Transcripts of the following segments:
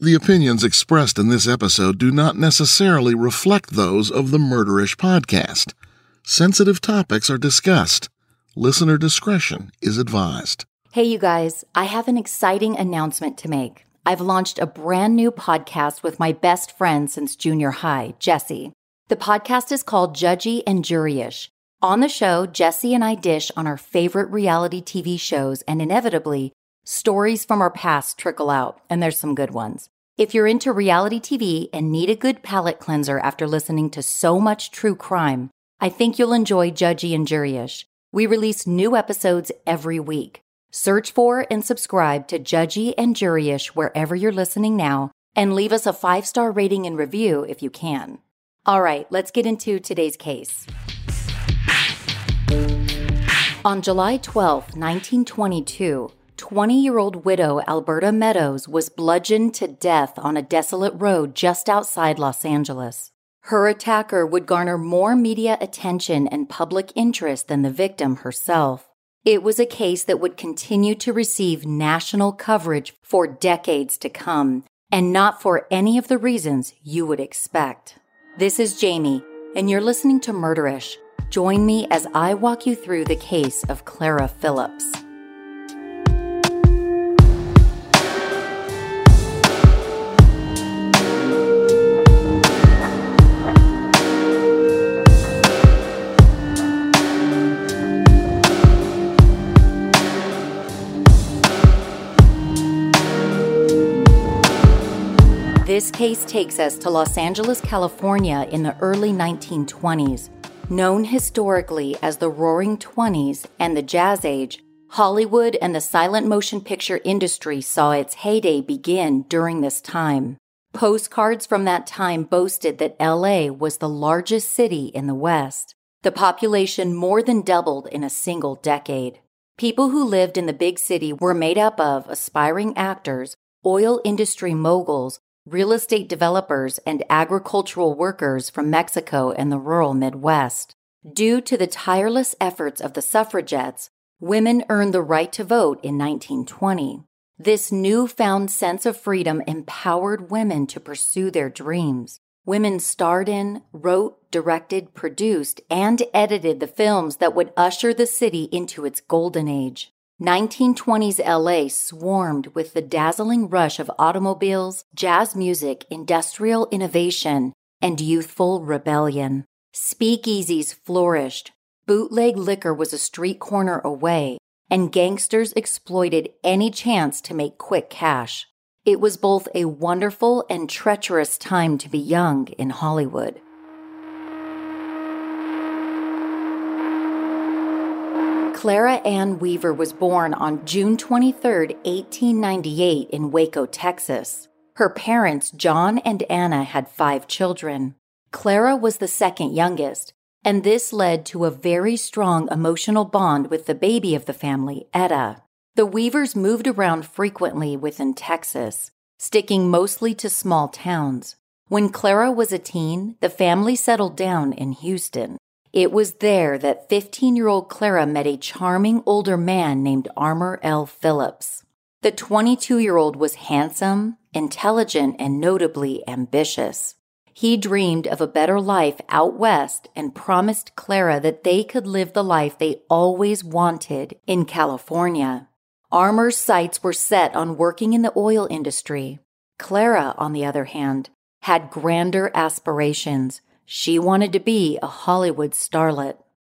The opinions expressed in this episode do not necessarily reflect those of the Murderish podcast. Sensitive topics are discussed. Listener discretion is advised. Hey, you guys, I have an exciting announcement to make. I've launched a brand new podcast with my best friend since junior high, Jesse. The podcast is called Judgy and Juryish. On the show, Jesse and I dish on our favorite reality TV shows, and inevitably, stories from our past trickle out, and there's some good ones. If you're into reality TV and need a good palate cleanser after listening to so much true crime, I think you'll enjoy Judgy and Juryish. We release new episodes every week. Search for and subscribe to Judgy and Juryish wherever you're listening now, and leave us a five star rating and review if you can. All right, let's get into today's case. On July 12, 1922, 20 year old widow Alberta Meadows was bludgeoned to death on a desolate road just outside Los Angeles. Her attacker would garner more media attention and public interest than the victim herself. It was a case that would continue to receive national coverage for decades to come, and not for any of the reasons you would expect. This is Jami, and you're listening to Murderish Join me as I walk you through the case of Clara Phillips. This case takes us to Los Angeles, California in the early 1920s Known historically as the Roaring Twenties and the Jazz Age, Hollywood and the silent motion picture industry saw its heyday begin during this time. Postcards from that time boasted that LA was the largest city in the West. The population more than doubled in a single decade. People who lived in the big city were made up of aspiring actors, oil industry moguls, real estate developers, and agricultural workers from Mexico and the rural Midwest. Due to the tireless efforts of the suffragettes, women earned the right to vote in 1920. This newfound sense of freedom empowered women to pursue their dreams. Women starred in, wrote, directed, produced, and edited the films that would usher the city into its golden age. 1920s LA swarmed with the dazzling rush of automobiles, jazz music, industrial innovation, and youthful rebellion. Speakeasies flourished, bootleg liquor was a street corner away, and gangsters exploited any chance to make quick cash. It was both a wonderful and treacherous time to be young in Hollywood. Clara Ann Weaver was born on June 23, 1898, in Waco, Texas. Her parents, John and Anna, had five children. Clara was the second youngest, and this led to a very strong emotional bond with the baby of the family, Etta. The Weavers moved around frequently within Texas, sticking mostly to small towns. When Clara was a teen, the family settled down in Houston. It was there that 15 year old Clara met a charming older man named Armour L. Phillips. The 22 year old was handsome, intelligent, and notably ambitious. He dreamed of a better life out west and promised Clara that they could live the life they always wanted in California. Armour's sights were set on working in the oil industry. Clara, on the other hand, had grander aspirations. She wanted to be a Hollywood starlet.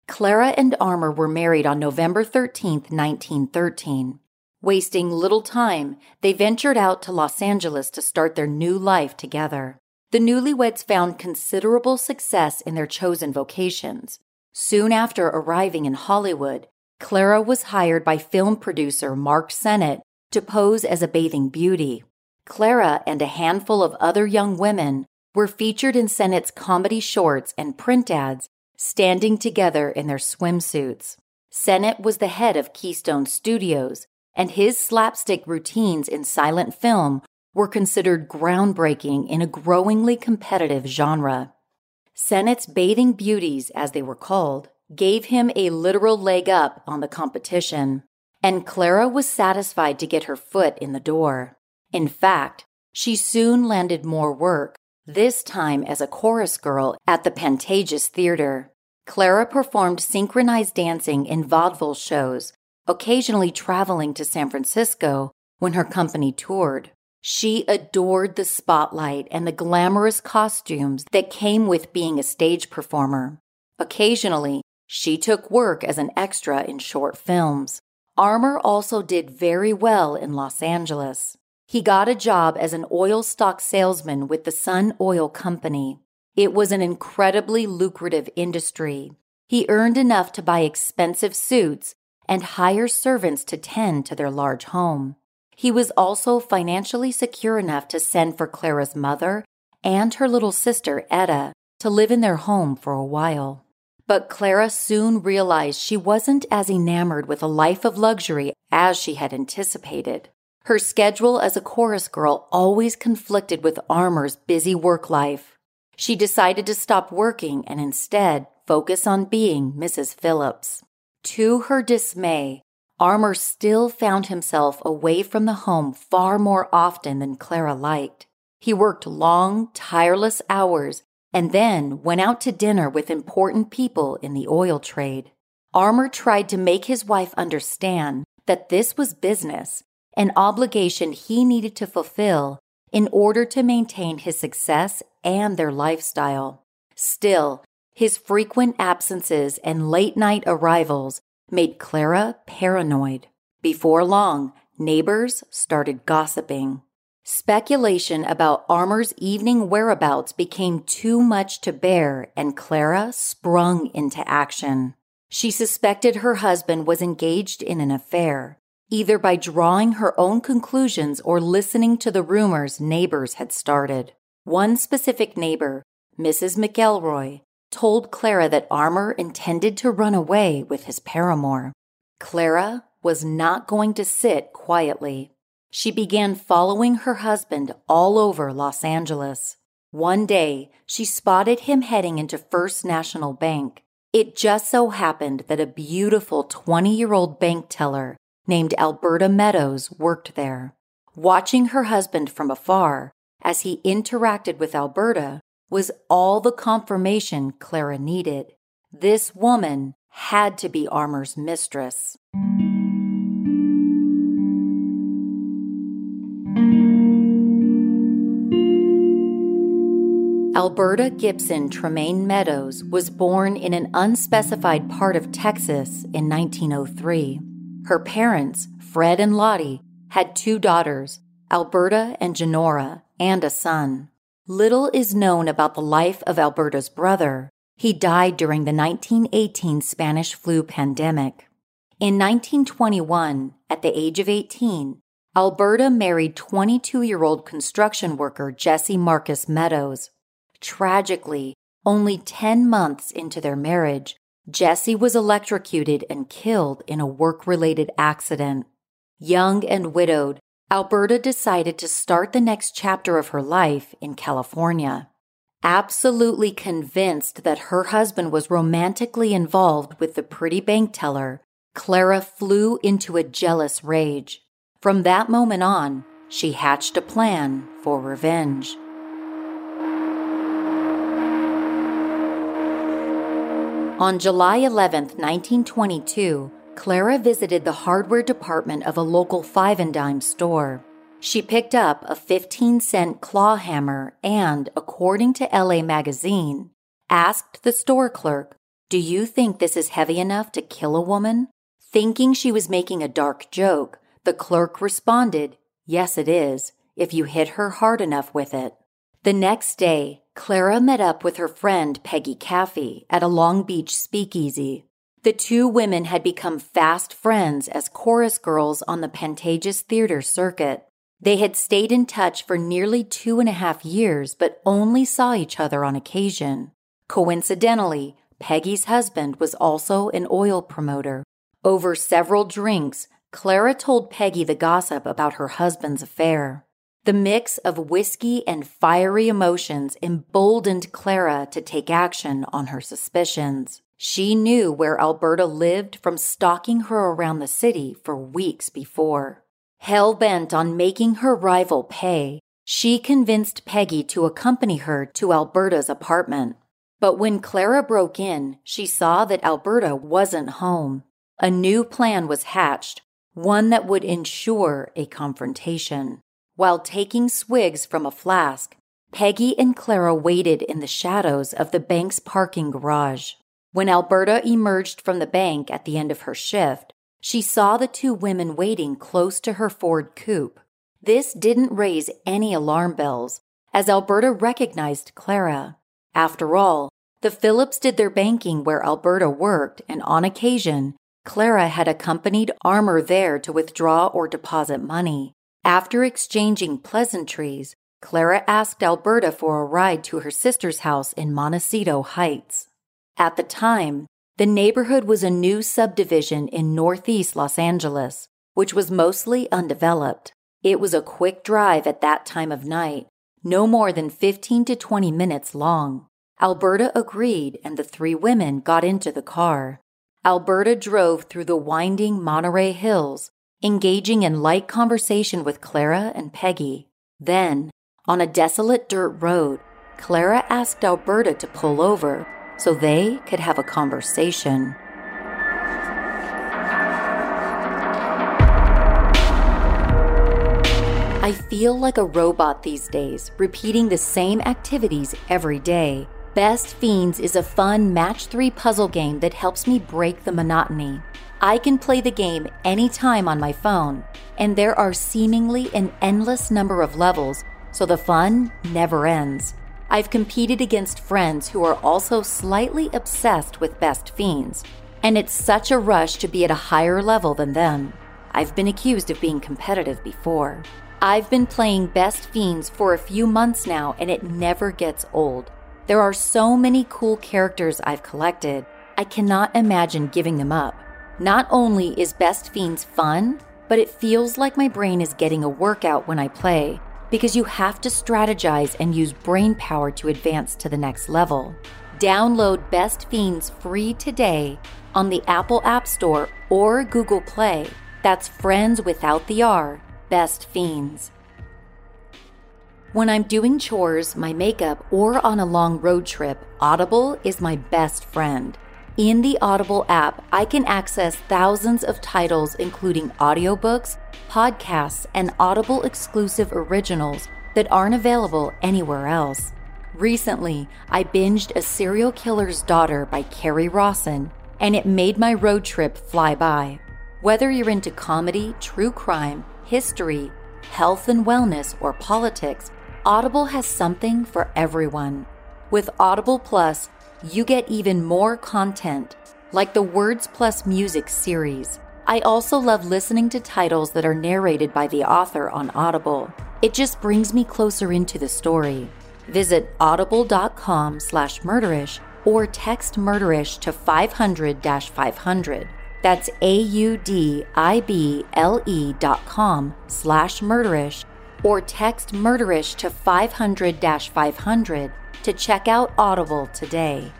Clara and Armour were married on November 13, 1913. Wasting little time, they ventured out to Los Angeles to start their new life together. The newlyweds found considerable success in their chosen vocations. Soon after arriving in Hollywood, Clara was hired by film producer Mack Sennett to pose as a bathing beauty. Clara and a handful of other young women were featured in Sennett's comedy shorts and print ads, standing together in their swimsuits. Sennett was the head of Keystone Studios, and his slapstick routines in silent film were considered groundbreaking in a growingly competitive genre. Sennett's bathing beauties, as they were called, gave him a literal leg up on the competition, and Clara was satisfied to get her foot in the door. In fact, She soon landed more work, this time as a chorus girl at the Pantages Theater. Clara performed synchronized dancing in vaudeville shows, occasionally traveling to San Francisco when her company toured. She adored the spotlight and the glamorous costumes that came with being a stage performer. Occasionally, she took work as an extra in short films. Armour also did very well in Los Angeles. He got a job as an oil stock salesman with the Sun Oil Company. It was an incredibly lucrative industry. He earned enough to buy expensive suits and hire servants to tend to their large home. He was also financially secure enough to send for Clara's mother and her little sister, Etta, to live in their home for a while. But Clara soon realized she wasn't as enamored with a life of luxury as she had anticipated. Her schedule as a chorus girl always conflicted with Armour's busy work life. She decided to stop working and instead focus on being Mrs. Phillips. To her dismay, Armour still found himself away from the home far more often than Clara liked. He worked long, tireless hours and then went out to dinner with important people in the oil trade. Armour tried to make his wife understand that this was business, an obligation he needed to fulfill in order to maintain his success and their lifestyle. Still, his frequent absences and late night arrivals made Clara paranoid. Before long, neighbors started gossiping. Speculation about Armour's evening whereabouts became too much to bear, and Clara sprung into action. She suspected her husband was engaged in an affair, either by drawing her own conclusions or listening to the rumors neighbors had started. One specific neighbor, Mrs. McElroy, told Clara that Armour intended to run away with his paramour. Clara was not going to sit quietly. She began following her husband all over Los Angeles. One day, she spotted him heading into First National Bank. It just so happened that a beautiful 20 year old bank teller named Alberta Meadows worked there. Watching her husband from afar as he interacted with Alberta, was all the confirmation Clara needed. This woman had to be Armour's mistress. Alberta Gibson Tremaine Meadows was born in an unspecified part of Texas in 1903. Her parents, Fred and Lottie, had two daughters, Alberta and Janora, and a son. Little is known about the life of Alberta's brother. He died during the 1918 Spanish flu pandemic. In 1921, at the age of 18, Alberta married 22 year old construction worker Jesse Marcus Meadows. Tragically, only 10 months into their marriage, Jesse was electrocuted and killed in a work related accident. Young and widowed, Alberta decided to start the next chapter of her life in California. Absolutely convinced that her husband was romantically involved with the pretty bank teller, Clara flew into a jealous rage. From that moment on, she hatched a plan for revenge. On July 11, 1922, Clara visited the hardware department of a local five and dime store. She picked up a 15 cent claw hammer and, according to LA Magazine, asked the store clerk, Do you think this is heavy enough to kill a woman? Thinking she was making a dark joke, the clerk responded, Yes, it is, if you hit her hard enough with it. The next day, Clara met up with her friend Peggy Caffey at a Long Beach speakeasy. The two women had become fast friends as chorus girls on the Pantages Theater circuit. They had stayed in touch for nearly two and a half years, but only saw each other on occasion. Coincidentally, Peggy's husband was also an oil promoter. Over several drinks, Clara told Peggy the gossip about her husband's affair. The mix of whiskey and fiery emotions emboldened Clara to take action on her suspicions. She knew where Alberta lived from stalking her around the city for weeks before. Hell bent on making her rival pay, She convinced Peggy to accompany her to Alberta's apartment. But when Clara broke in, she saw that Alberta wasn't home. A new plan was hatched, one that would ensure a confrontation. While taking swigs from a flask, Peggy and Clara waited in the shadows of the bank's parking garage. When Alberta emerged from the bank at the end of her shift, she saw the two women waiting close to her Ford coupe. This didn't raise any alarm bells, as Alberta recognized Clara. After all, the Phillips did their banking where Alberta worked, and on occasion, Clara had accompanied Armour there to withdraw or deposit money. After exchanging pleasantries, Clara asked Alberta for a ride to her sister's house in Montecito Heights. At the time, the neighborhood was a new subdivision in northeast Los Angeles, which was mostly undeveloped. It was a quick drive at that time of night, no more than 15 to 20 minutes long. Alberta agreed, and the three women got into the car. Alberta drove through the winding Monterey Hills, engaging in light conversation with Clara and Peggy. Then, on a desolate dirt road, Clara asked Alberta to pull over so they could have a conversation. I feel like a robot these days, repeating the same activities every day. Best Fiends is a fun match 3 puzzle game that helps me break the monotony. I can play the game anytime on my phone, and there are seemingly an endless number of levels, so the fun never ends. I've competed against friends who are also slightly obsessed with Best Fiends, and it's such a rush to be at a higher level than them. I've been accused of being competitive before. I've been playing Best Fiends for a few months now, and it never gets old. There are so many cool characters I've collected, I cannot imagine giving them up. Not only is Best Fiends fun, but it feels like my brain is getting a workout when I play, because you have to strategize and use brain power to advance to the next level. Download Best Fiends free today on the Apple App Store or Google Play. That's friends without the R, Best Fiends. When I'm doing chores, my makeup, or on a long road trip, Audible is my best friend. In the Audible app, I can access thousands of titles, including audiobooks, podcasts, and Audible exclusive originals that aren't available anywhere else. Recently, I binged A Serial Killer's Daughter by Kerri Rawson, and it made my road trip fly by. Whether you're into comedy, true crime, history, health and wellness, or politics, Audible has something for everyone. With Audible Plus, you get even more content, like the Words Plus Music series. I also love listening to titles that are narrated by the author on Audible. It just brings me closer into the story. Visit audible.com slash murderish or text murderish to 500 500. That's A-U-D-I-B-L-E dot com slash murderish or text murderish to 500 500 to check out Audible today.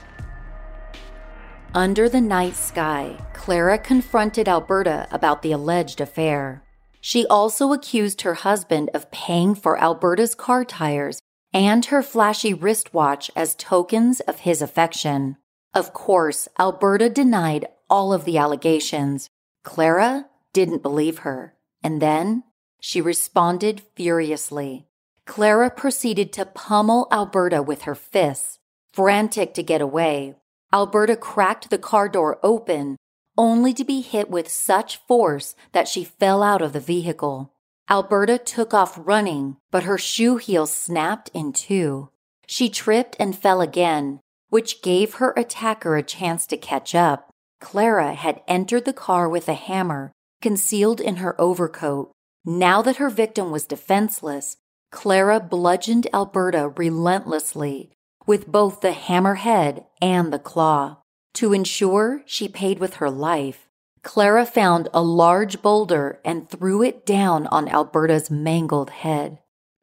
Under the night sky, Clara confronted Alberta about the alleged affair. She also accused her husband of paying for Alberta's car tires and her flashy wristwatch as tokens of his affection. Of course, Alberta denied all of the allegations. Clara didn't believe her. And then she responded furiously. Clara proceeded to pummel Alberta with her fists. Frantic to get away, Alberta cracked the car door open, only to be hit with such force that she fell out of the vehicle. Alberta took off running, but her shoe heel snapped in two. She tripped and fell again, which gave her attacker a chance to catch up. Clara had entered the car with a hammer concealed in her overcoat. Now that her victim was defenseless, Clara bludgeoned Alberta relentlessly with both the hammerhead and the claw. To ensure she paid with her life, Clara found a large boulder and threw it down on Alberta's mangled head.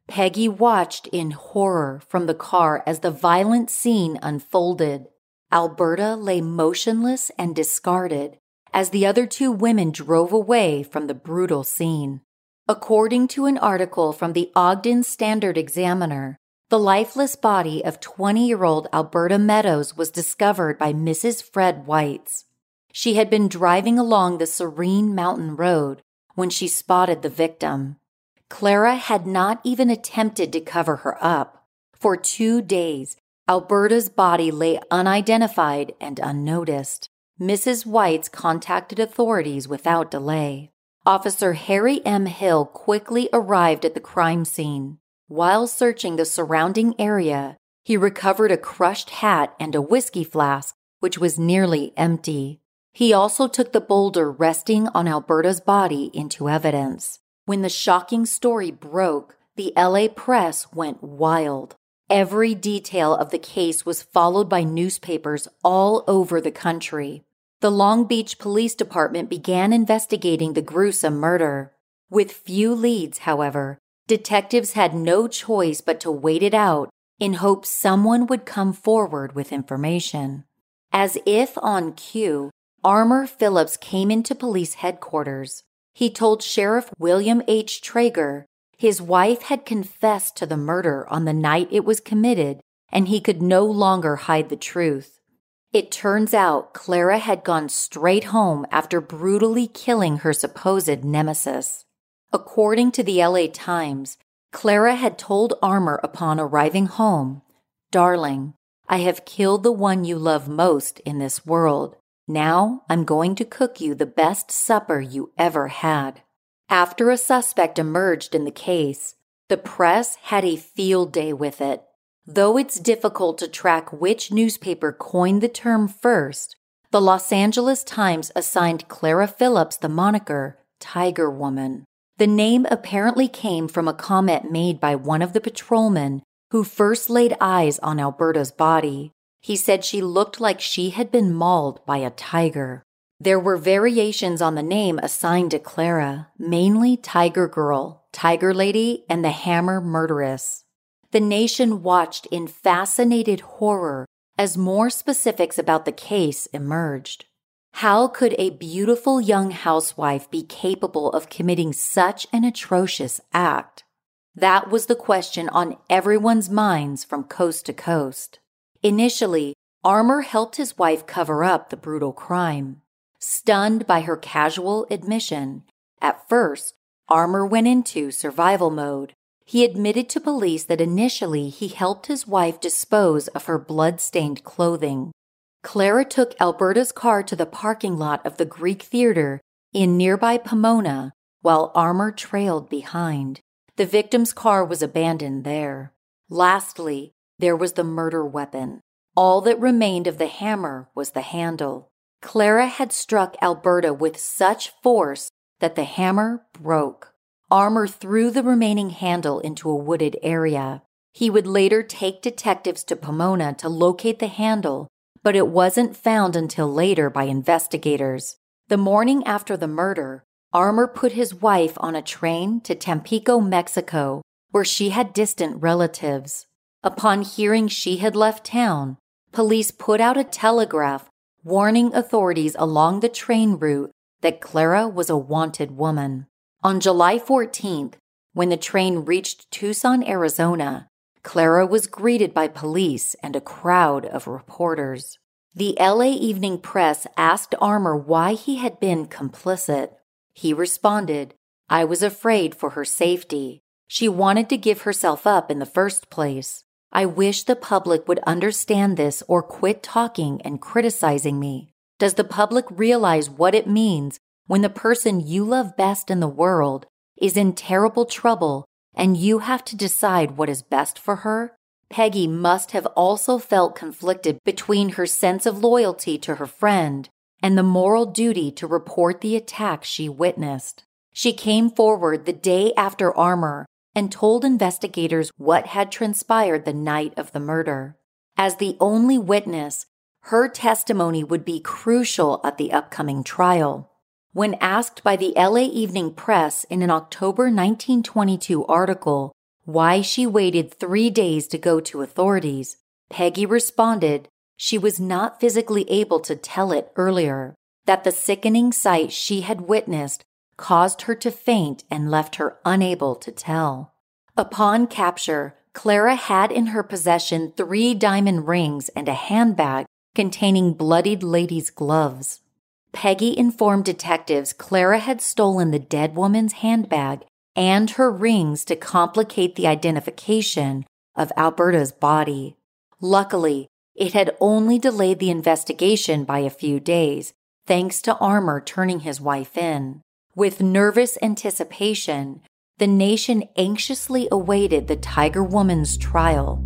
Peggy watched in horror from the car as the violent scene unfolded. Alberta lay motionless and discarded as the other two women drove away from the brutal scene. According to an article from the Ogden Standard Examiner, the lifeless body of 20 year old Alberta Meadows was discovered by Mrs. Fred Whites. She had been driving along the Serene Mountain Road when she spotted the victim. Clara had not even attempted to cover her up. For two days, Alberta's body lay unidentified and unnoticed. Mrs. Whites contacted authorities without delay. Officer Harry M. Hill quickly arrived at the crime scene. While searching the surrounding area, he recovered a crushed hat and a whiskey flask, which was nearly empty. He also took the boulder resting on Alberta's body into evidence. When the shocking story broke, the LA press went wild. Every detail of the case was followed by newspapers all over the country. The Long Beach Police Department began investigating the gruesome murder. With few leads, however, Detectives had no choice but to wait it out in hopes someone would come forward with information. As if on cue, Armour Phillips came into police headquarters. He told Sheriff William H. Traeger his wife had confessed to the murder on the night it was committed and he could no longer hide the truth. It turns out Clara had gone straight home after brutally killing her supposed nemesis. According to the LA Times, Clara had told Armour upon arriving home, Darling, I have killed the one you love most in this world. Now I'm going to cook you the best supper you ever had. After a suspect emerged in the case, the press had a field day with it. Though it's difficult to track which newspaper coined the term first, the Los Angeles Times assigned Clara Phillips the moniker Tiger Woman. The name apparently came from a comment made by one of the patrolmen who first laid eyes on Alberta's body. He said she looked like she had been mauled by a tiger. There were variations on the name assigned to Clara, mainly Tiger Girl, Tiger Lady, and the Hammer Murderess. The nation watched in fascinated horror as more specifics about the case emerged. How could a beautiful young housewife be capable of committing such an atrocious act? That was the question on everyone's minds from coast to coast. Initially, Armour helped his wife cover up the brutal crime. Stunned by her casual admission, at first, Armour went into survival mode. He admitted to police that initially he helped his wife dispose of her blood-stained clothing. Clara took Alberta's car to the parking lot of the Greek Theater in nearby Pomona while Armour trailed behind. The victim's car was abandoned there. Lastly, there was the murder weapon. All that remained of the hammer was the handle. Clara had struck Alberta with such force that the hammer broke. Armour threw the remaining handle into a wooded area. He would later take detectives to Pomona to locate the handle but it wasn't found until later by investigators. The morning after the murder, Armour put his wife on a train to Tampico, Mexico, where she had distant relatives. Upon hearing she had left town, police put out a telegraph warning authorities along the train route that Clara was a wanted woman. On July 14th, when the train reached Tucson, Arizona, Clara was greeted by police and a crowd of reporters. The LA Evening Press asked Armour why he had been complicit. He responded, I was afraid for her safety. She wanted to give herself up in the first place. I wish the public would understand this or quit talking and criticizing me. Does the public realize what it means when the person you love best in the world is in terrible trouble and you have to decide what is best for her, Peggy must have also felt conflicted between her sense of loyalty to her friend and the moral duty to report the attack she witnessed. She came forward the day after Armour and told investigators what had transpired the night of the murder. As the only witness, her testimony would be crucial at the upcoming trial. When asked by the LA Evening Press in an October 1922 article why she waited three days to go to authorities, Peggy responded she was not physically able to tell it earlier, that the sickening sight she had witnessed caused her to faint and left her unable to tell. Upon capture, Clara had in her possession three diamond rings and a handbag containing bloodied ladies' gloves. Peggy informed detectives Clara had stolen the dead woman's handbag and her rings to complicate the identification of Alberta's body. Luckily, it had only delayed the investigation by a few days, thanks to Armour turning his wife in. With nervous anticipation, the nation anxiously awaited the Tiger Woman's trial.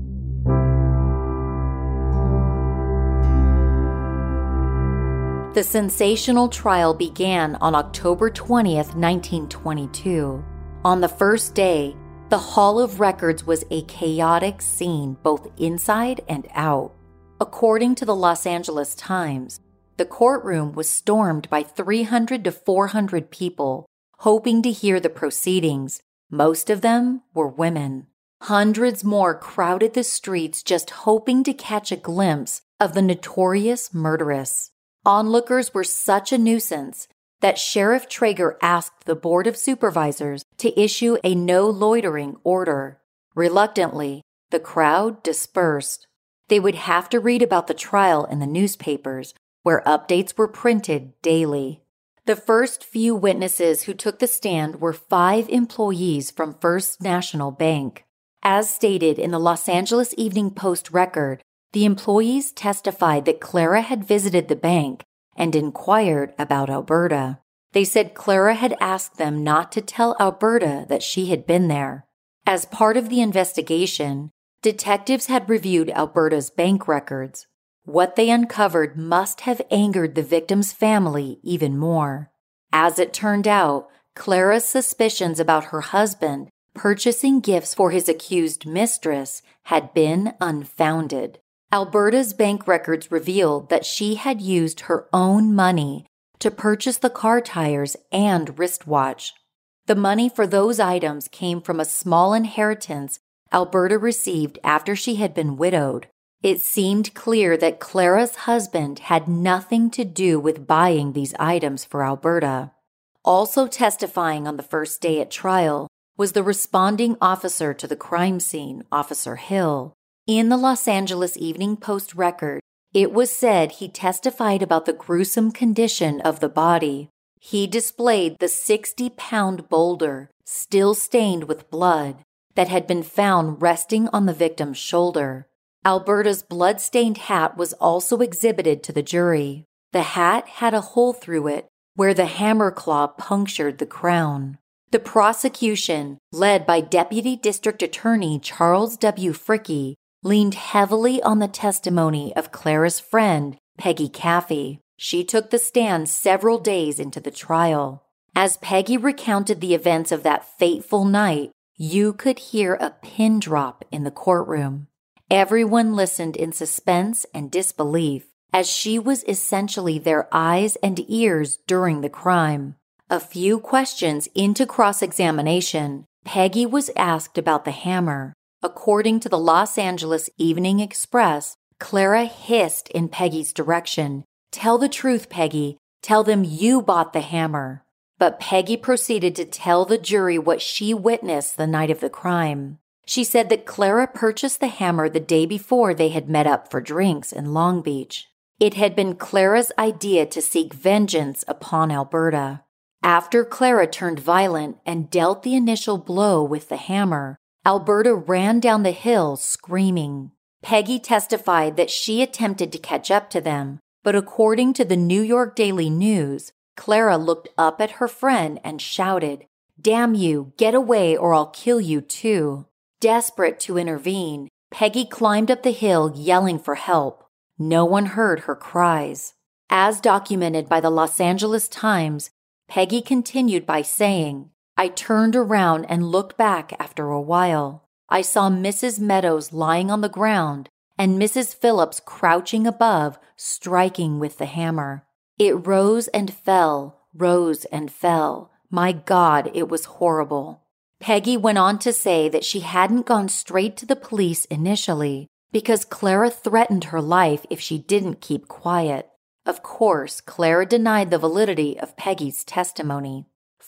The sensational trial began on October 20th, 1922. On the first day, the Hall of Records was a chaotic scene both inside and out. According to the Los Angeles Times, the courtroom was stormed by 300 to 400 people hoping to hear the proceedings. Most of them were women. Hundreds more crowded the streets just hoping to catch a glimpse of the notorious murderess. Onlookers were such a nuisance that Sheriff Traeger asked the Board of Supervisors to issue a no loitering order. Reluctantly, the crowd dispersed. They would have to read about the trial in the newspapers, where updates were printed daily. The first few witnesses who took the stand were five employees from First National Bank. As stated in the Los Angeles Evening Post record, the employees testified that Clara had visited the bank and inquired about Alberta. They said Clara had asked them not to tell Alberta that she had been there. As part of the investigation, detectives had reviewed Alberta's bank records. What they uncovered must have angered the victim's family even more. As it turned out, Clara's suspicions about her husband purchasing gifts for his accused mistress had been unfounded. Alberta's bank records revealed that she had used her own money to purchase the car tires and wristwatch. The money for those items came from a small inheritance Alberta received after she had been widowed. It seemed clear that Clara's husband had nothing to do with buying these items for Alberta. Also testifying on the first day at trial was the responding officer to the crime scene, Officer Hill, in the Los Angeles Evening Post record, it was said he testified about the gruesome condition of the body. He displayed the 60 pound boulder, still stained with blood, that had been found resting on the victim's shoulder. Alberta's blood-stained hat was also exhibited to the jury. The hat had a hole through it where the hammer claw punctured the crown. The prosecution, led by Deputy District Attorney Charles W. Fricke, leaned heavily on the testimony of Clara's friend, Peggy Caffey. She took the stand several days into the trial. As Peggy recounted the events of that fateful night, you could hear a pin drop in the courtroom. Everyone listened in suspense and disbelief, as she was essentially their eyes and ears during the crime. A few questions into cross examination, Peggy was asked about the hammer. According to the Los Angeles Evening Express, Clara hissed in Peggy's direction, Tell the truth, Peggy. Tell them you bought the hammer. But Peggy proceeded to tell the jury what she witnessed the night of the crime. She said that Clara purchased the hammer the day before they had met up for drinks in Long Beach. It had been Clara's idea to seek vengeance upon Alberta. After Clara turned violent and dealt the initial blow with the hammer, Alberta ran down the hill screaming. Peggy testified that she attempted to catch up to them, but according to the New York Daily News, Clara looked up at her friend and shouted, Damn you, get away or I'll kill you too. Desperate to intervene, Peggy climbed up the hill yelling for help. No one heard her cries. As documented by the Los Angeles Times, Peggy continued by saying, I turned around and looked back after a while. I saw Mrs. Meadows lying on the ground and Mrs. Phillips crouching above, striking with the hammer. It rose and fell, rose and fell. My God, it was horrible. Peggy went on to say that she hadn't gone straight to the police initially because Clara threatened her life if she didn't keep quiet. Of course, Clara denied the validity of Peggy's testimony.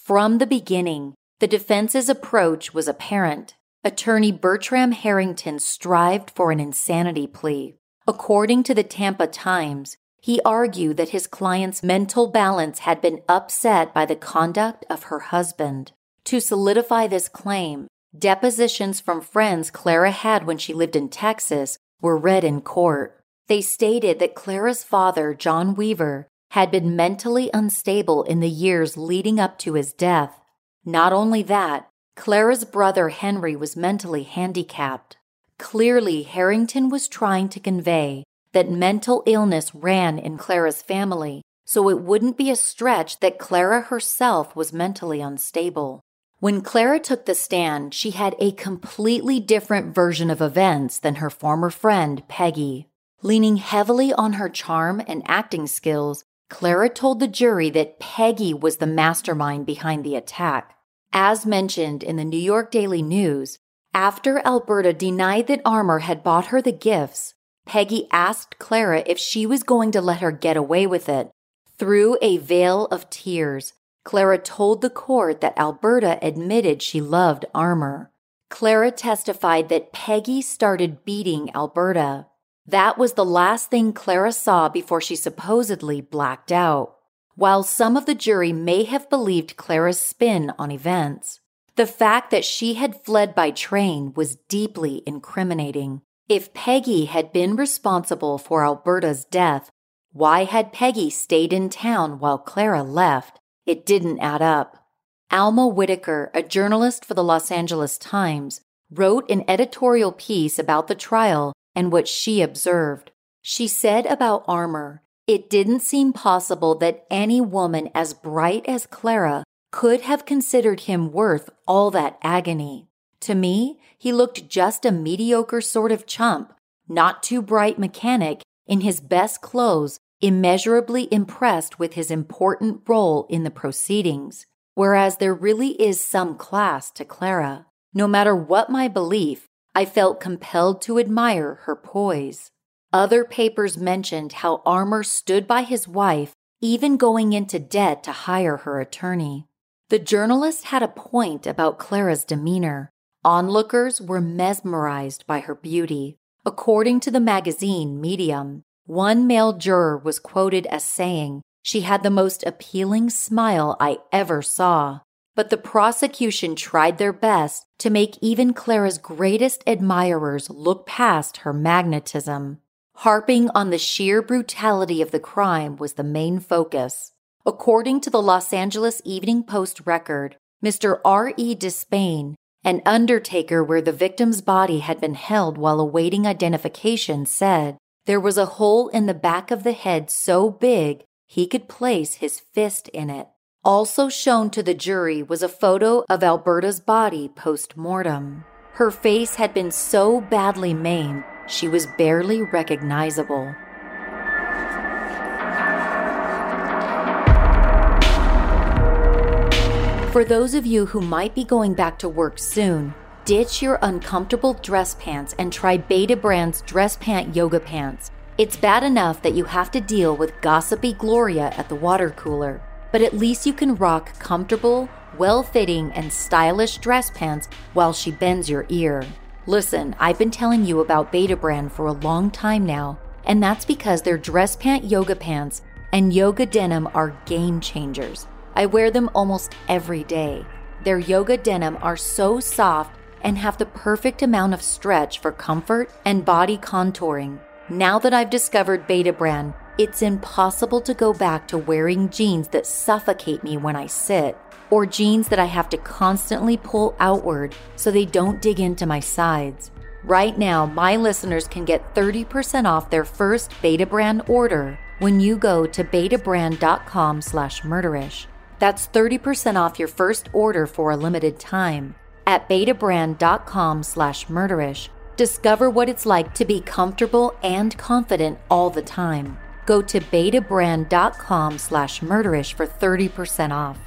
From the beginning, the defense's approach was apparent. Attorney Bertram Harrington strived for an insanity plea. According to the Tampa Times, he argued that his client's mental balance had been upset by the conduct of her husband. To solidify this claim, depositions from friends Clara had when she lived in Texas were read in court. They stated that Clara's father, John Weaver, had been mentally unstable in the years leading up to his death. Not only that, Clara's brother Henry was mentally handicapped. Clearly, Harrington was trying to convey that mental illness ran in Clara's family, so it wouldn't be a stretch that Clara herself was mentally unstable. When Clara took the stand, she had a completely different version of events than her former friend, Peggy. Leaning heavily on her charm and acting skills, Clara told the jury that Peggy was the mastermind behind the attack. As mentioned in the New York Daily News, after Alberta denied that Armour had bought her the gifts, Peggy asked Clara if she was going to let her get away with it. Through a veil of tears, Clara told the court that Alberta admitted she loved Armour. Clara testified that Peggy started beating Alberta. That was the last thing Clara saw before she supposedly blacked out. While some of the jury may have believed Clara's spin on events, the fact that she had fled by train was deeply incriminating. If Peggy had been responsible for Alberta's death, why had Peggy stayed in town while Clara left? It didn't add up. Alma Whitaker, a journalist for the Los Angeles Times, wrote an editorial piece about the trial and what she observed. She said about Armour, it didn't seem possible that any woman as bright as Clara could have considered him worth all that agony. To me, he looked just a mediocre sort of chump, not too bright mechanic in his best clothes immeasurably impressed with his important role in the proceedings, whereas there really is some class to Clara. No matter what my belief, I felt compelled to admire her poise. Other papers mentioned how Armour stood by his wife, even going into debt to hire her attorney. The journalist had a point about Clara's demeanor. Onlookers were mesmerized by her beauty. According to the magazine Medium, one male juror was quoted as saying, She had the most appealing smile I ever saw. But the prosecution tried their best to make even Clara's greatest admirers look past her magnetism. Harping on the sheer brutality of the crime was the main focus. According to the Los Angeles Evening Post record, Mr. R.E. Despain, an undertaker where the victim's body had been held while awaiting identification, said, there was a hole in the back of the head so big he could place his fist in it. Also shown to the jury was a photo of Alberta's body post mortem. Her face had been so badly maimed, she was barely recognizable. For those of you who might be going back to work soon, Ditch your uncomfortable dress pants and try Betabrand's dress pant yoga pants. It's bad enough that you have to deal with gossipy Gloria at the water cooler, but at least you can rock comfortable, well fitting, and stylish dress pants while she bends your ear. Listen, I've been telling you about Betabrand for a long time now, and that's because their dress pant yoga pants and yoga denim are game changers. I wear them almost every day. Their yoga denim are so soft and have the perfect amount of stretch for comfort and body contouring. Now that I've discovered Betabrand, it's impossible to go back to wearing jeans that suffocate me when I sit, or jeans that I have to constantly pull outward so they don't dig into my sides. Right now, my listeners can get 30% off their first Betabrand order when you go to betabrand.com slash murderish. That's 30% off your first order for a limited time at betabrand.com slash murderish. Discover what it's like to be comfortable and confident all the time. Go to betabrand.com slash murderish for 30% off.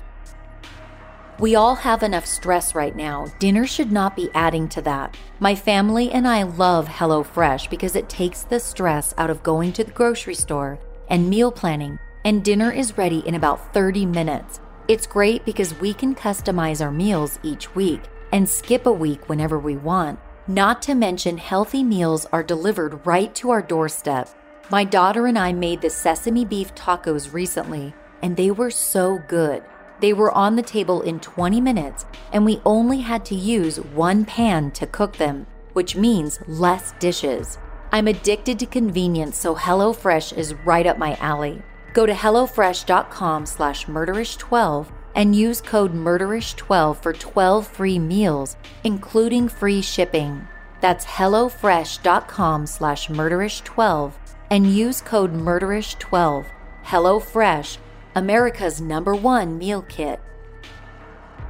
We all have enough stress right now. Dinner should not be adding to that. My family and I love HelloFresh because it takes the stress out of going to the grocery store and meal planning, and dinner is ready in about 30 minutes It's great because we can customize our meals each week and skip a week whenever we want. Not to mention, healthy meals are delivered right to our doorstep. My daughter and I made the sesame beef tacos recently, and they were so good. They were on the table in 20 minutes, and we only had to use one pan to cook them, which means less dishes. I'm addicted to convenience, so HelloFresh is right up my alley. Go to HelloFresh.com slash murderish12 and use code murderish12 for 12 free meals, including free shipping. That's HelloFresh.com slash murderish12 and use code murderish12. HelloFresh America's number one meal kit.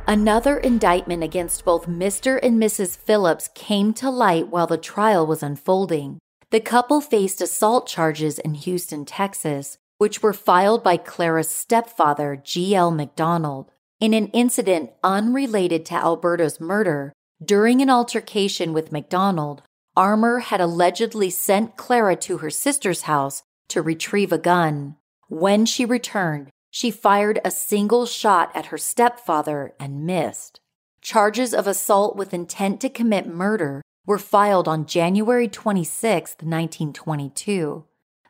Another indictment against both Mr. and Mrs. Phillips came to light while the trial was unfolding. The couple faced assault charges in Houston, Texas, which were filed by Clara's stepfather, G.L. McDonald. In an incident unrelated to Alberta's murder, during an altercation with McDonald, Armour had allegedly sent Clara to her sister's house to retrieve a gun. When she returned, she fired a single shot at her stepfather and missed. Charges of assault with intent to commit murder were filed on January 26, 1922.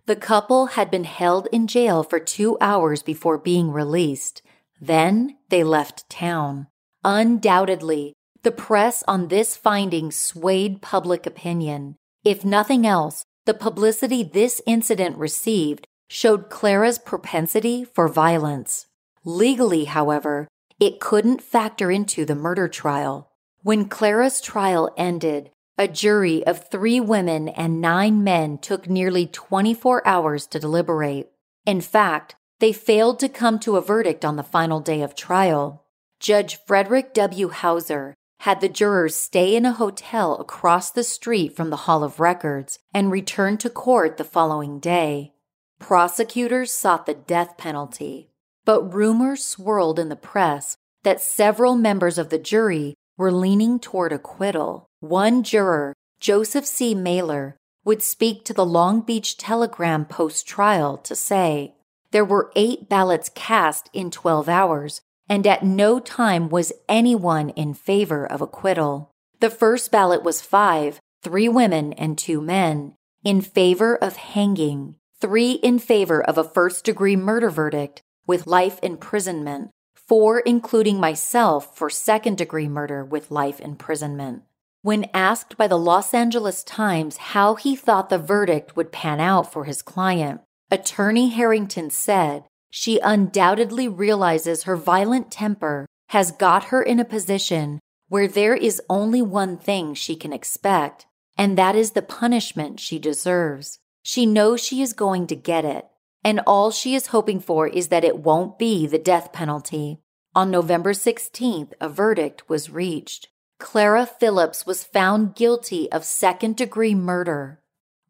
The couple had been held in jail for two hours before being released. Then they left town. Undoubtedly, the press on this finding swayed public opinion. If nothing else, the publicity this incident received showed Clara's propensity for violence. Legally, however, it couldn't factor into the murder trial. When Clara's trial ended, a jury of three women and nine men took nearly 24 hours to deliberate. In fact, they failed to come to a verdict on the final day of trial. Judge Frederick W. Houser had the jurors stay in a hotel across the street from the Hall of Records and return to court the following day. Prosecutors sought the death penalty, but rumors swirled in the press that several members of the jury were leaning toward acquittal. One juror, Joseph C. Mailer, would speak to the Long Beach Telegram post trial to say, There were eight ballots cast in 12 hours, and at no time was anyone in favor of acquittal. The first ballot was five, three women and two men, in favor of hanging three in favor of a first degree murder verdict with life imprisonment, four including myself for second degree murder with life imprisonment. When asked by the Los Angeles Times how he thought the verdict would pan out for his client, Attorney Harrington said she undoubtedly realizes her violent temper has got her in a position where there is only one thing she can expect, and that is the punishment she deserves. She knows she is going to get it, and all she is hoping for is that it won't be the death penalty. On November 16th, a verdict was reached. Clara Phillips was found guilty of second degree murder.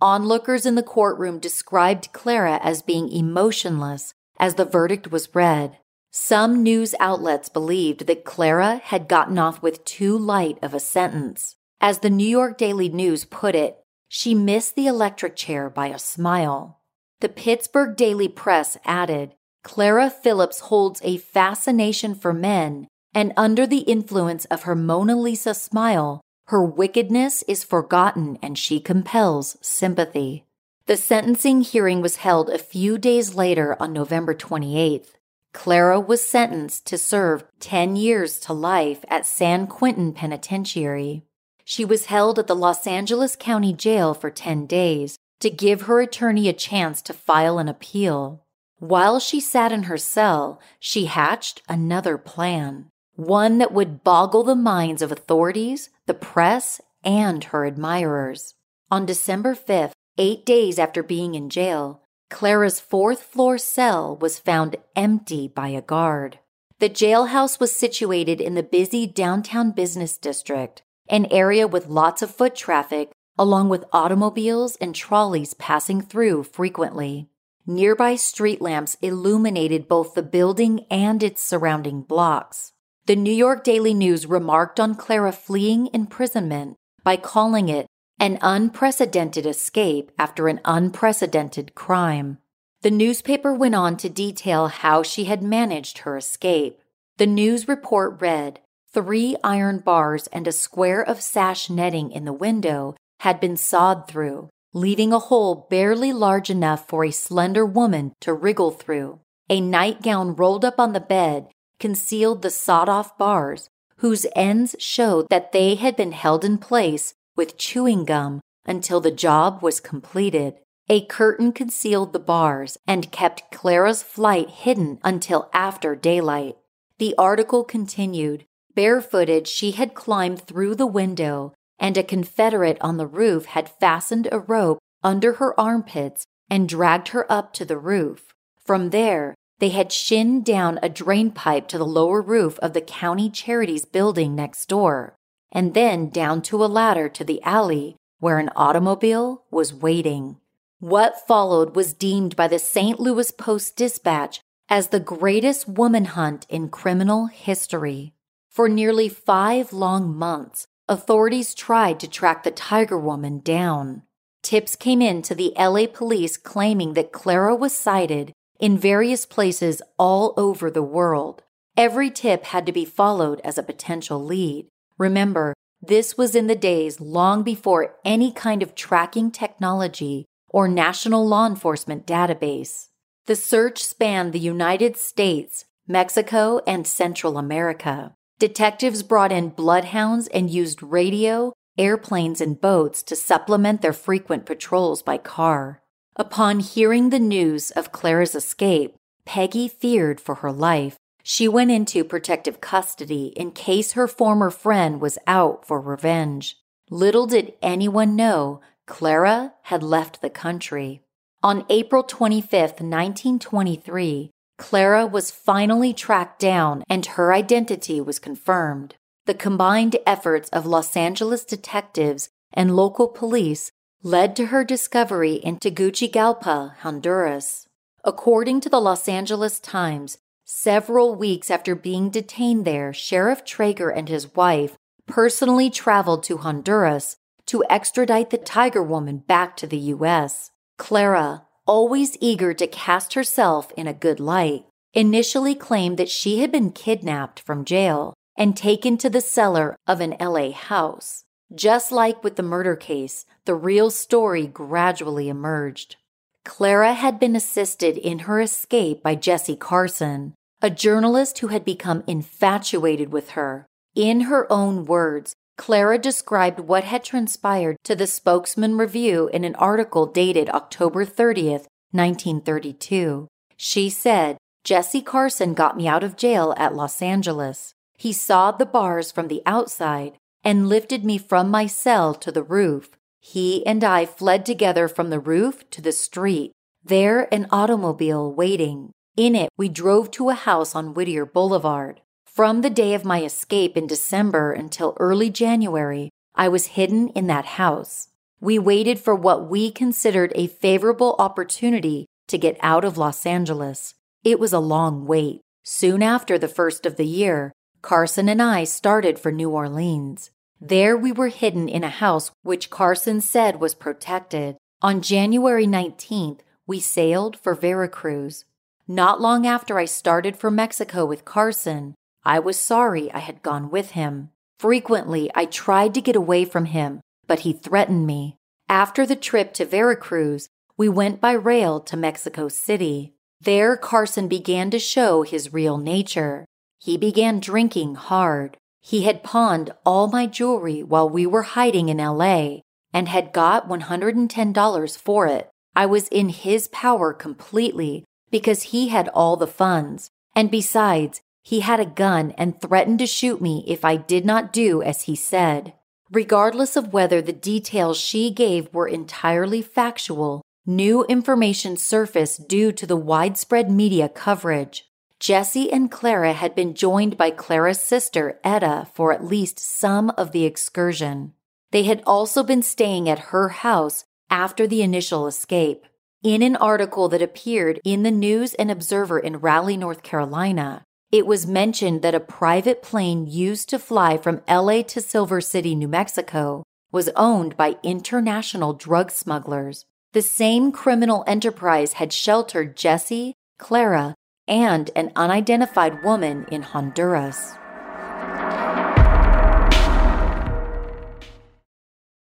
Onlookers in the courtroom described Clara as being emotionless as the verdict was read. Some news outlets believed that Clara had gotten off with too light of a sentence. As the New York Daily News put it, she missed the electric chair by a smile. The Pittsburgh Daily Press added Clara Phillips holds a fascination for men, and under the influence of her Mona Lisa smile, her wickedness is forgotten and she compels sympathy. The sentencing hearing was held a few days later on November 28th. Clara was sentenced to serve 10 years to life at San Quentin Penitentiary. She was held at the Los Angeles County Jail for 10 days to give her attorney a chance to file an appeal. While she sat in her cell, she hatched another plan, one that would boggle the minds of authorities, the press, and her admirers. On December 5th, eight days after being in jail, Clara's fourth floor cell was found empty by a guard. The jailhouse was situated in the busy downtown business district an area with lots of foot traffic, along with automobiles and trolleys passing through frequently. Nearby street lamps illuminated both the building and its surrounding blocks. The New York Daily News remarked on Clara fleeing imprisonment by calling it an unprecedented escape after an unprecedented crime. The newspaper went on to detail how she had managed her escape. The news report read three iron bars and a square of sash netting in the window had been sawed through, leaving a hole barely large enough for a slender woman to wriggle through. A nightgown rolled up on the bed concealed the sawed off bars, whose ends showed that they had been held in place with chewing gum until the job was completed. A curtain concealed the bars and kept Clara's flight hidden until after daylight. The article continued Barefooted, she had climbed through the window, and a Confederate on the roof had fastened a rope under her armpits and dragged her up to the roof. From there, they had shinned down a drain pipe to the lower roof of the county charities building next door, and then down to a ladder to the alley where an automobile was waiting. What followed was deemed by the St. Louis Post Dispatch as the greatest woman hunt in criminal history. For nearly five long months, authorities tried to track the Tiger Woman down. Tips came in to the LA police claiming that Clara was sighted in various places all over the world. Every tip had to be followed as a potential lead. Remember, this was in the days long before any kind of tracking technology or national law enforcement database. The search spanned the United States, Mexico, and Central America. Detectives brought in bloodhounds and used radio, airplanes, and boats to supplement their frequent patrols by car. Upon hearing the news of Clara's escape, Peggy feared for her life. She went into protective custody in case her former friend was out for revenge. Little did anyone know Clara had left the country. On April 25, 1923, Clara was finally tracked down and her identity was confirmed. The combined efforts of Los Angeles detectives and local police led to her discovery in Tegucigalpa, Honduras. According to the Los Angeles Times, several weeks after being detained there, Sheriff Traeger and his wife personally traveled to Honduras to extradite the Tiger Woman back to the U.S. Clara, always eager to cast herself in a good light, initially claimed that she had been kidnapped from jail and taken to the cellar of an LA house. Just like with the murder case, the real story gradually emerged. Clara had been assisted in her escape by Jesse Carson, a journalist who had become infatuated with her. In her own words, Clara described what had transpired to the Spokesman Review in an article dated October 30th, 1932. She said, Jesse Carson got me out of jail at Los Angeles. He sawed the bars from the outside and lifted me from my cell to the roof. He and I fled together from the roof to the street. There, an automobile waiting. In it, we drove to a house on Whittier Boulevard. From the day of my escape in December until early January, I was hidden in that house. We waited for what we considered a favorable opportunity to get out of Los Angeles. It was a long wait. Soon after the first of the year, Carson and I started for New Orleans. There we were hidden in a house which Carson said was protected. On January 19th, we sailed for Veracruz. Not long after I started for Mexico with Carson, I was sorry I had gone with him. Frequently, I tried to get away from him, but he threatened me. After the trip to Veracruz, we went by rail to Mexico City. There, Carson began to show his real nature. He began drinking hard. He had pawned all my jewelry while we were hiding in LA and had got $110 for it. I was in his power completely because he had all the funds. And besides, he had a gun and threatened to shoot me if I did not do as he said. Regardless of whether the details she gave were entirely factual, new information surfaced due to the widespread media coverage. Jesse and Clara had been joined by Clara's sister, Etta, for at least some of the excursion. They had also been staying at her house after the initial escape. In an article that appeared in the News and Observer in Raleigh, North Carolina, it was mentioned that a private plane used to fly from LA to Silver City, New Mexico, was owned by international drug smugglers. The same criminal enterprise had sheltered Jesse, Clara, and an unidentified woman in Honduras.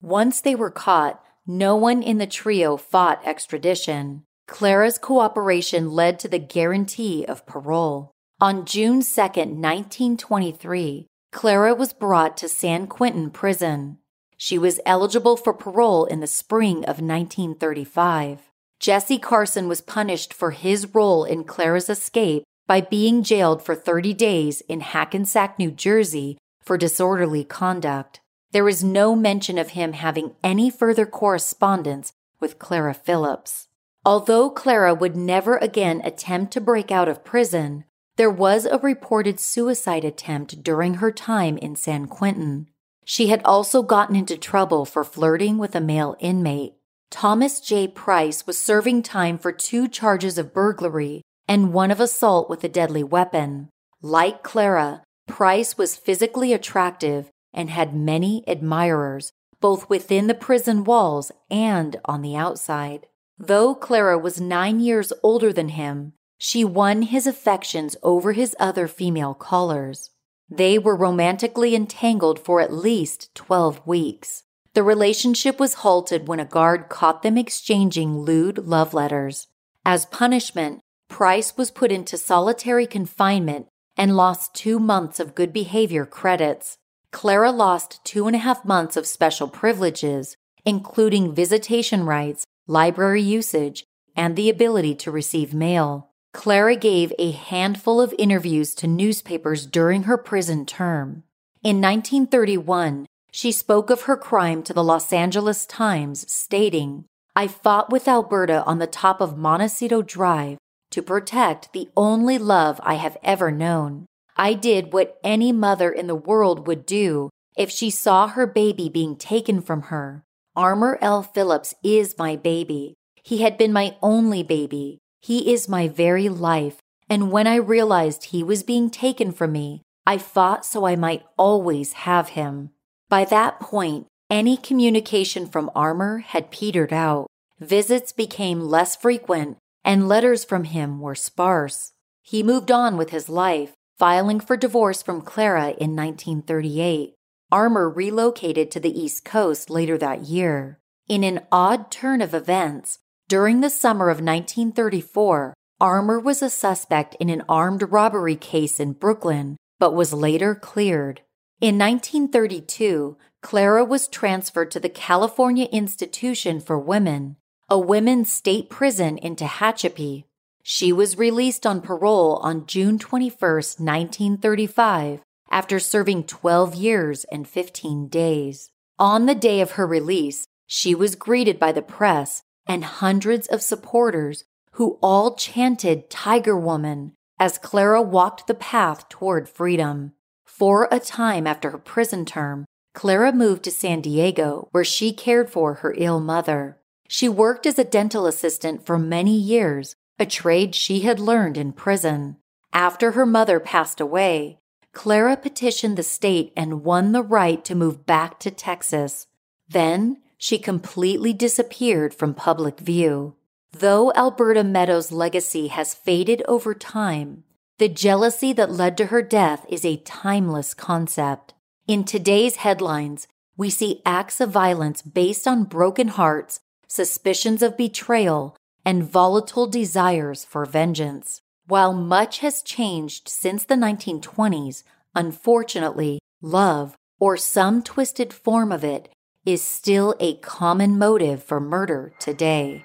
Once they were caught, no one in the trio fought extradition. Clara's cooperation led to the guarantee of parole. On June 2, 1923, Clara was brought to San Quentin Prison. She was eligible for parole in the spring of 1935. Jesse Carson was punished for his role in Clara's escape by being jailed for 30 days in Hackensack, New Jersey for disorderly conduct. There is no mention of him having any further correspondence with Clara Phillips. Although Clara would never again attempt to break out of prison, there was a reported suicide attempt during her time in San Quentin. She had also gotten into trouble for flirting with a male inmate. Thomas J. Price was serving time for two charges of burglary and one of assault with a deadly weapon. Like Clara, Price was physically attractive and had many admirers, both within the prison walls and on the outside. Though Clara was nine years older than him, she won his affections over his other female callers. They were romantically entangled for at least 12 weeks. The relationship was halted when a guard caught them exchanging lewd love letters. As punishment, Price was put into solitary confinement and lost two months of good behavior credits. Clara lost two and a half months of special privileges, including visitation rights, library usage, and the ability to receive mail. Clara gave a handful of interviews to newspapers during her prison term. In 1931, she spoke of her crime to the Los Angeles Times, stating, I fought with Alberta on the top of Montecito Drive to protect the only love I have ever known. I did what any mother in the world would do if she saw her baby being taken from her. Armour L. Phillips is my baby. He had been my only baby. He is my very life, and when I realized he was being taken from me, I fought so I might always have him. By that point, any communication from Armour had petered out. Visits became less frequent, and letters from him were sparse. He moved on with his life, filing for divorce from Clara in 1938. Armour relocated to the East Coast later that year. In an odd turn of events, during the summer of 1934, Armour was a suspect in an armed robbery case in Brooklyn, but was later cleared. In 1932, Clara was transferred to the California Institution for Women, a women's state prison in Tehachapi. She was released on parole on June 21, 1935, after serving 12 years and 15 days. On the day of her release, she was greeted by the press and hundreds of supporters who all chanted Tiger Woman as Clara walked the path toward freedom. For a time after her prison term, Clara moved to San Diego, where she cared for her ill mother. She worked as a dental assistant for many years, a trade she had learned in prison. After her mother passed away, Clara petitioned the state and won the right to move back to Texas. Then she completely disappeared from public view. Though Alberta Meadows' legacy has faded over time, the jealousy that led to her death is a timeless concept. In today's headlines, we see acts of violence based on broken hearts, suspicions of betrayal, and volatile desires for vengeance. While much has changed since the 1920s, unfortunately, love, or some twisted form of it, is still a common motive for murder today.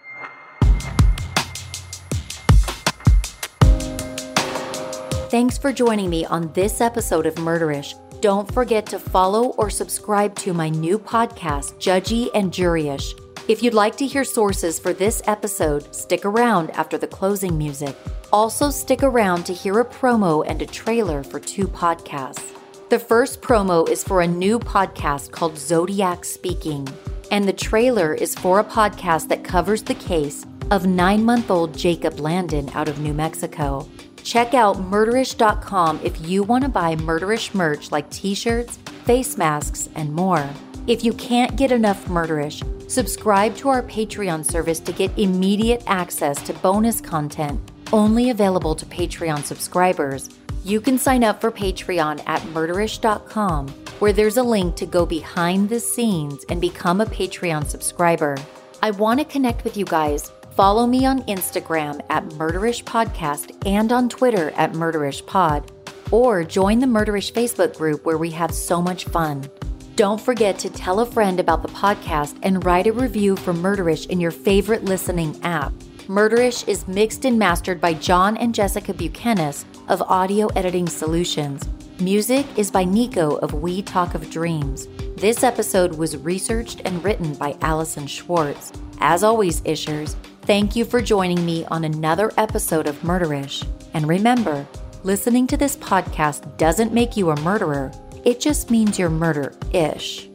Thanks for joining me on this episode of Murderish. Don't forget to follow or subscribe to my new podcast, Judgy and Juryish. If you'd like to hear sources for this episode, stick around after the closing music. Also, stick around to hear a promo and a trailer for two podcasts. The first promo is for a new podcast called Zodiac Speaking, and the trailer is for a podcast that covers the case of nine month old Jacob Landin out of New Mexico. Check out murderish.com if you want to buy murderish merch like t shirts, face masks, and more. If you can't get enough murderish, subscribe to our Patreon service to get immediate access to bonus content only available to Patreon subscribers, you can sign up for Patreon at murderish.com, where there's a link to go behind the scenes and become a Patreon subscriber. I want to connect with you guys. Follow me on Instagram at Murderish Podcast and on Twitter at Murderish Pod, or join the Murderish Facebook group where we have so much fun. Don't forget to tell a friend about the podcast and write a review for Murderish in your favorite listening app. Murderish is mixed and mastered by John and Jessica Buchanan of Audio Editing Solutions. Music is by Nico of We Talk of Dreams. This episode was researched and written by Allison Schwartz. As always, Ishers, thank you for joining me on another episode of Murderish. And remember, listening to this podcast doesn't make you a murderer, it just means you're murder ish.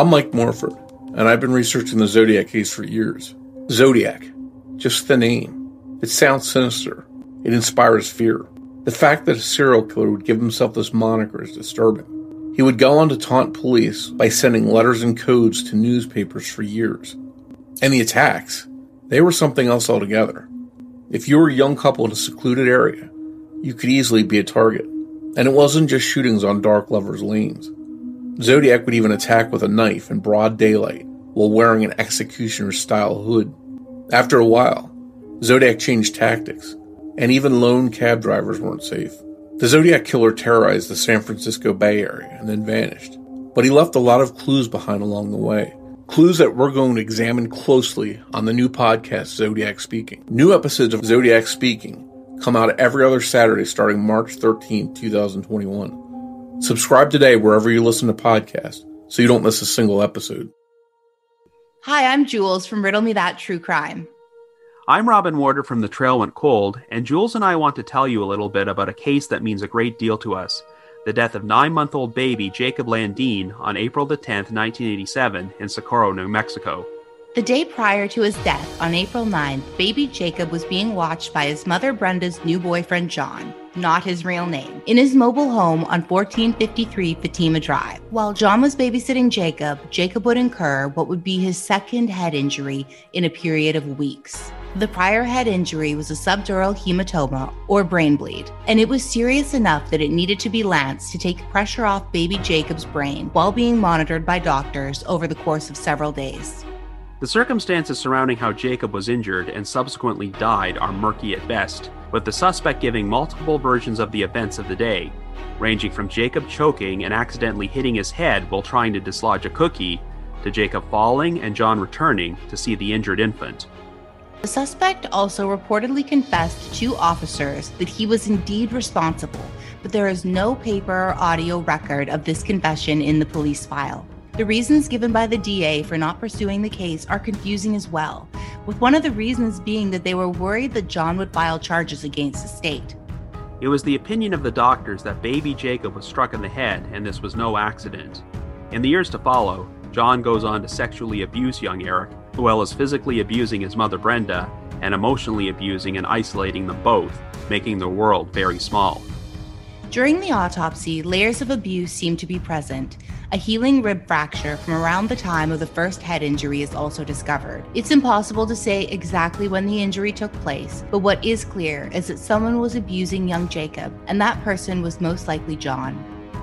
I'm Mike Morford, and I've been researching the Zodiac case for years. Zodiac, just the name. It sounds sinister. It inspires fear. The fact that a serial killer would give himself this moniker is disturbing. He would go on to taunt police by sending letters and codes to newspapers for years. And the attacks, they were something else altogether. If you were a young couple in a secluded area, you could easily be a target. And it wasn't just shootings on dark lovers' lanes. Zodiac would even attack with a knife in broad daylight while wearing an executioner style hood. After a while, Zodiac changed tactics, and even lone cab drivers weren't safe. The Zodiac killer terrorized the San Francisco Bay Area and then vanished, but he left a lot of clues behind along the way. Clues that we're going to examine closely on the new podcast, Zodiac Speaking. New episodes of Zodiac Speaking come out every other Saturday starting March 13, 2021. Subscribe today wherever you listen to podcasts so you don't miss a single episode. Hi, I'm Jules from Riddle Me That True Crime. I'm Robin Warder from The Trail Went Cold, and Jules and I want to tell you a little bit about a case that means a great deal to us the death of nine month old baby Jacob Landine on April the 10th, 1987, in Socorro, New Mexico. The day prior to his death, on April 9th, baby Jacob was being watched by his mother Brenda's new boyfriend John, not his real name, in his mobile home on 1453 Fatima Drive. While John was babysitting Jacob, Jacob would incur what would be his second head injury in a period of weeks. The prior head injury was a subdural hematoma or brain bleed, and it was serious enough that it needed to be lanced to take pressure off baby Jacob's brain while being monitored by doctors over the course of several days. The circumstances surrounding how Jacob was injured and subsequently died are murky at best, with the suspect giving multiple versions of the events of the day, ranging from Jacob choking and accidentally hitting his head while trying to dislodge a cookie, to Jacob falling and John returning to see the injured infant. The suspect also reportedly confessed to officers that he was indeed responsible, but there is no paper or audio record of this confession in the police file. The reasons given by the DA for not pursuing the case are confusing as well, with one of the reasons being that they were worried that John would file charges against the state. It was the opinion of the doctors that baby Jacob was struck in the head and this was no accident. In the years to follow, John goes on to sexually abuse young Eric, as well as physically abusing his mother Brenda and emotionally abusing and isolating them both, making the world very small. During the autopsy, layers of abuse seem to be present. A healing rib fracture from around the time of the first head injury is also discovered. It's impossible to say exactly when the injury took place, but what is clear is that someone was abusing young Jacob, and that person was most likely John.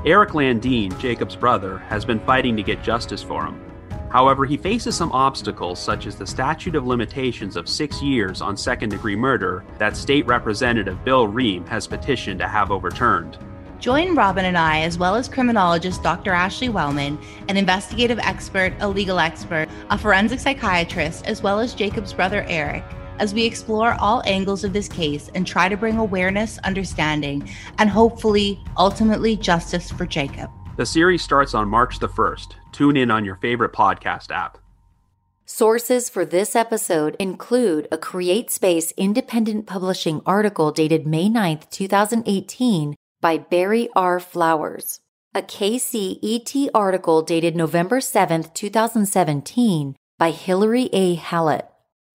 Eric Landine, Jacob's brother, has been fighting to get justice for him. However, he faces some obstacles, such as the statute of limitations of six years on second degree murder that State Representative Bill Rehm has petitioned to have overturned. Join Robin and I, as well as criminologist Dr. Ashley Wellman, an investigative expert, a legal expert, a forensic psychiatrist, as well as Jacob's brother Eric, as we explore all angles of this case and try to bring awareness, understanding, and hopefully, ultimately, justice for Jacob. The series starts on March the 1st. Tune in on your favorite podcast app. Sources for this episode include a CreateSpace independent publishing article dated May 9th, 2018 by Barry R. Flowers. A KCET article dated November 7, 2017, by Hilary A. Hallett.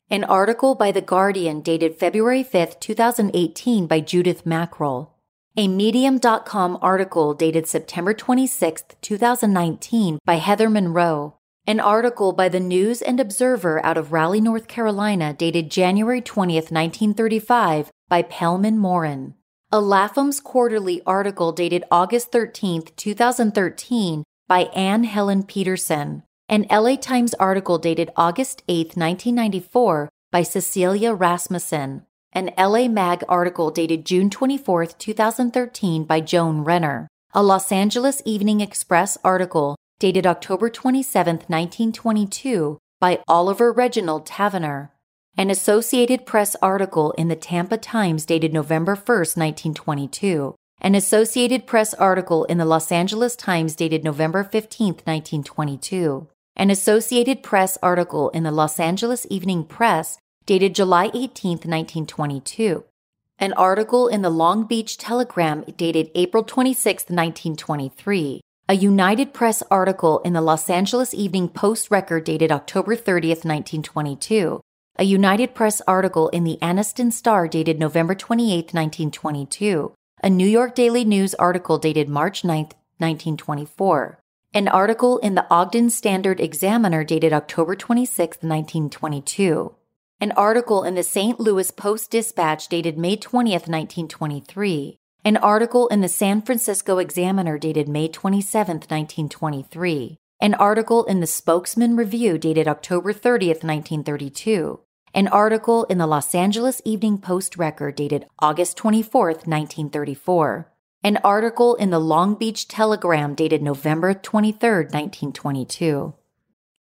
An article by The Guardian dated February 5, 2018, by Judith Mackrell. A Medium.com article dated September 26, 2019, by Heather Monroe. An article by the News and Observer out of Raleigh, North Carolina, dated January 20, 1935, by Relman Morin. A Lapham's Quarterly article dated August 13, 2013, by Anne Helen Petersen. An LA Times article dated August 8, 1994, by Cecilia Rasmussen. An LA Mag article dated June 24, 2013, by Joan Renner. A Los Angeles Evening Express article dated October 27, 1922, by Oliver Reginald Taverner. An Associated Press article in the Tampa Times dated November 1, 1922. An Associated Press article in the Los Angeles Times dated November 15, 1922. An Associated Press article in the Los Angeles Evening Press dated July 18, 1922. An article in the Long Beach Telegram dated April 26, 1923 a United Press article in the Los Angeles Evening Post Record dated October 30th, 1922, a United Press article in the Anniston Star dated November 28, 1922, a New York Daily News article dated March 9, 1924, an article in the Ogden Standard Examiner dated October 26, 1922, an article in the St. Louis Post Dispatch dated May 20, 1923, an article in the San Francisco Examiner dated May 27, 1923. An article in the Spokesman Review dated October 30, 1932. An article in the Los Angeles Evening Post Record dated August 24, 1934. An article in the Long Beach Telegram dated November 23, 1922.